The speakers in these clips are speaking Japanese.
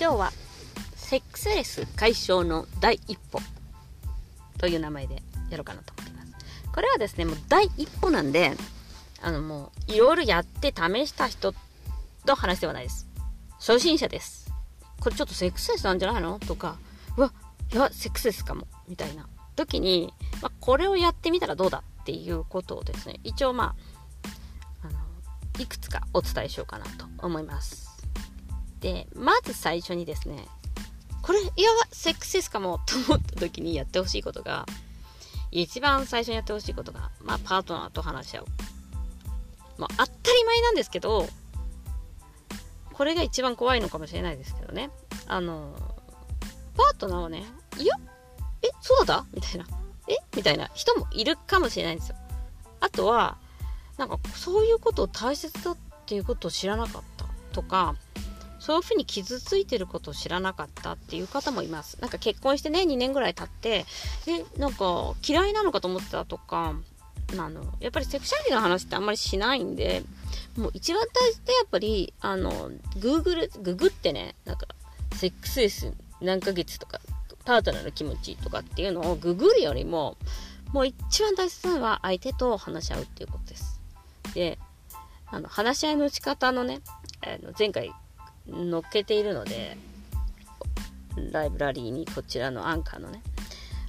今日はセックスレス解消の第一歩という名前でやろうかなと思っています。これはですね、もう第一歩なんで、あのもういろいろやって試した人の話ではないです。初心者です。これちょっとセックスレスなんじゃないのとか、うわ、いや、セックスレスかも。みたいな時に、まあ、これをやってみたらどうだっていうことをですね、一応まあ、あの、いくつかお伝えしようかなと思います。で、まず最初にですね、これ、いや、セックスレスかもと思った時にやってほしいことが、一番最初にやってほしいことが、まあ、パートナーと話し合う。まあ、当たり前なんですけど、これが一番怖いのかもしれないですけどね。あの、パートナーはね、いや、え、そうだ？みたいな。え？みたいな人もいるかもしれないんですよ。あとは、なんかそういうことを大切だっていうことを知らなかったとか、そういうふうに傷ついてることを知らなかったっていう方もいます。なんか結婚してね、2年ぐらい経って、え、なんか嫌いなのかと思ってたとか、あの、やっぱりセクシャリティの話ってあんまりしないんで、もう一番大事でやっぱり、あの、グーグル、ググってね、なんか、セックスレス何ヶ月とか、パートナーの気持ちとかっていうのをググるよりも、もう一番大切なのは相手と話し合うっていうことです。で、あの、話し合いの仕方のね、あの前回載っけているので、ライブラリーにこちらのアンカーのね、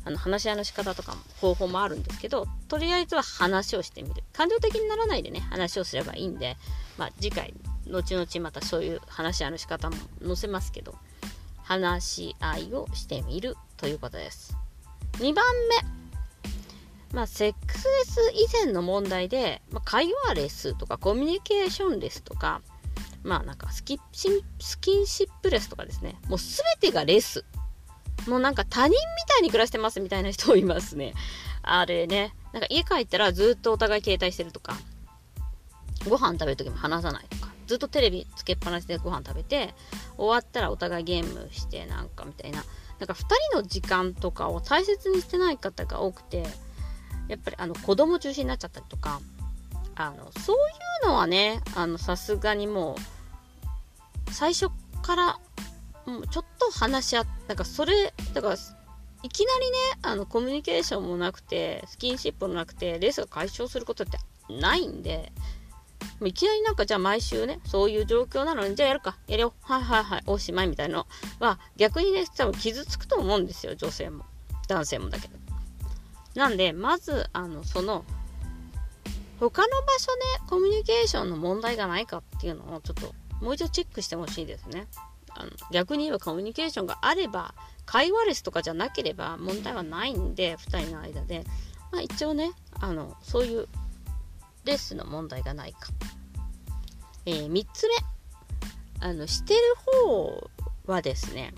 あの話し合いの仕方とかも方法もあるんですけど、とりあえずは話をしてみる。感情的にならないでね、話をすればいいんで、まあ次回、後々またそういう話し合いの仕方も載せますけど、話し合いをしてみるということです。2番目。まあ、セックスレス以前の問題で、まあ、会話レスとかコミュニケーションレスとか、まあなんかスキスキンシップレスとかですね。もうすべてがレス。もうなんか他人みたいに暮らしてますみたいな人いますね。あれね。なんか家帰ったらずっとお互い携帯してるとか、ご飯食べるときも話さないとか、ずっとテレビつけっぱなしでご飯食べて、終わったらお互いゲームしてなんかみたいな。なんか2人の時間とかを大切にしてない方が多くて、やっぱりあの子供中心になっちゃったりとか、あの、そういうのはね、あの、さすがにもう、最初から、もうちょっと話し合っなんかそれ、だから、いきなりね、あの、コミュニケーションもなくて、スキンシップもなくて、レースが解消することってないんで、もういきなりなんかじゃあ毎週ね、そういう状況なのに、じゃあやるか、やるよ、はいはいはい、おしまいみたいなのは、逆にね、多分傷つくと思うんですよ、女性も。男性もだけど。なんで、まず、あの、その、他の場所でコミュニケーションの問題がないかっていうのをちょっともう一度チェックしてほしいですね。あの逆に言えばコミュニケーションがあれば会話レスとかじゃなければ問題はないんで2人の間で、まあ、一応ねあのそういうレッスの問題がないか。えー、3つ目あのしてる方はですね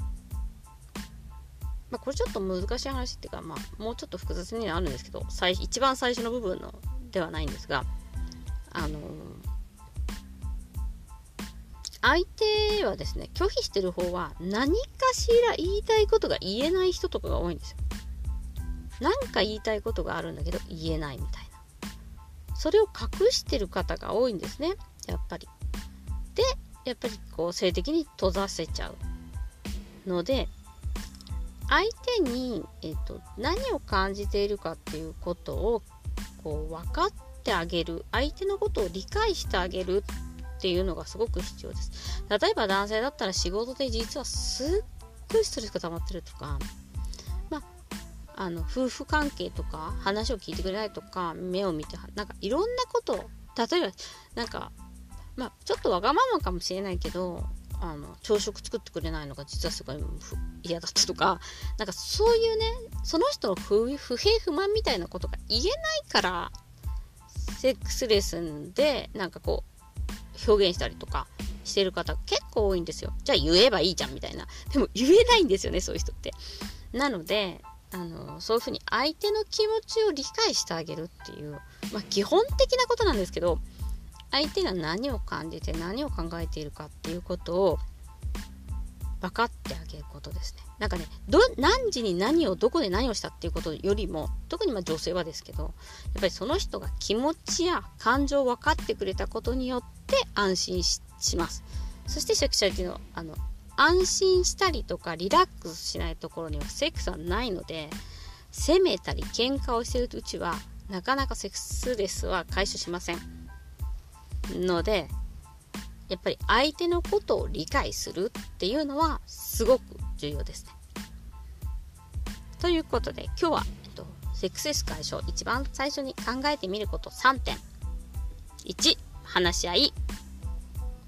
まあ、これちょっと難しい話っていうか、まあ、もうちょっと複雑にはあるんですけど最一番最初の部分のではないんですが、あの、相手はですね、拒否してる方は何かしら言いたいことが言えない人とかが多いんですよ。なんか言いたいことがあるんだけど言えないみたいな。それを隠してる方が多いんですね、やっぱり。で、やっぱりこう性的に閉ざせちゃうので、相手に、えっと、何を感じているかっていうことをこう分かってあげる相手のことを理解してあげるっていうのがすごく必要です。例えば男性だったら仕事で実はすっごいストレスが溜まってるとかまあの夫婦関係とか話を聞いてくれないとか目を見てなんかいろんなこと例えばなんかまあちょっとわがままかもしれないけどあの朝食作ってくれないのが実はすごい嫌だったとかなんかそういうねその人の不平不満みたいなことが言えないからセックスレスンでなんかこう表現したりとかしてる方結構多いんですよ。じゃあ言えばいいじゃんみたいな。でも言えないんですよねそういう人って。なのであのそういうふうに相手の気持ちを理解してあげるっていう、まあ、基本的なことなんですけど相手が何を感じて何を考えているかっていうことを分かってあげることですね。なんかね、ど何時に何をどこで何をしたっていうことよりも、特にま女性はですけど、やっぱりその人が気持ちや感情を分かってくれたことによって安心します。そしてセクシャリティのあの安心したりとかリラックスしないところにはセックスはないので責めたり喧嘩をしてるうちはなかなかセックスレスは解消しませんのでやっぱり相手のことを理解するっていうのはすごく重要ですね。ということで今日は、えっと、セックスレス解消一番最初に考えてみること3点。1、話し合い。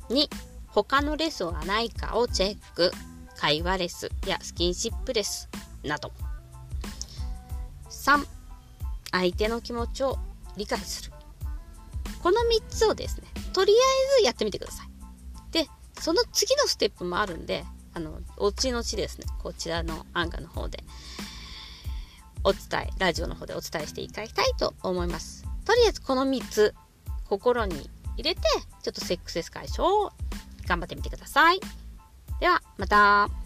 2、他のレスはないかをチェック。会話レスやスキンシップレスなど。3、相手の気持ちを理解する。この3つをですね、とりあえずやってみてください。で、その次のステップもあるんで、あの、おちのちですね、こちらのアンガの方で、お伝え、ラジオの方でお伝えしていただきたいと思います。とりあえずこの3つ、心に入れて、ちょっとセックスレス解消を頑張ってみてください。では、また。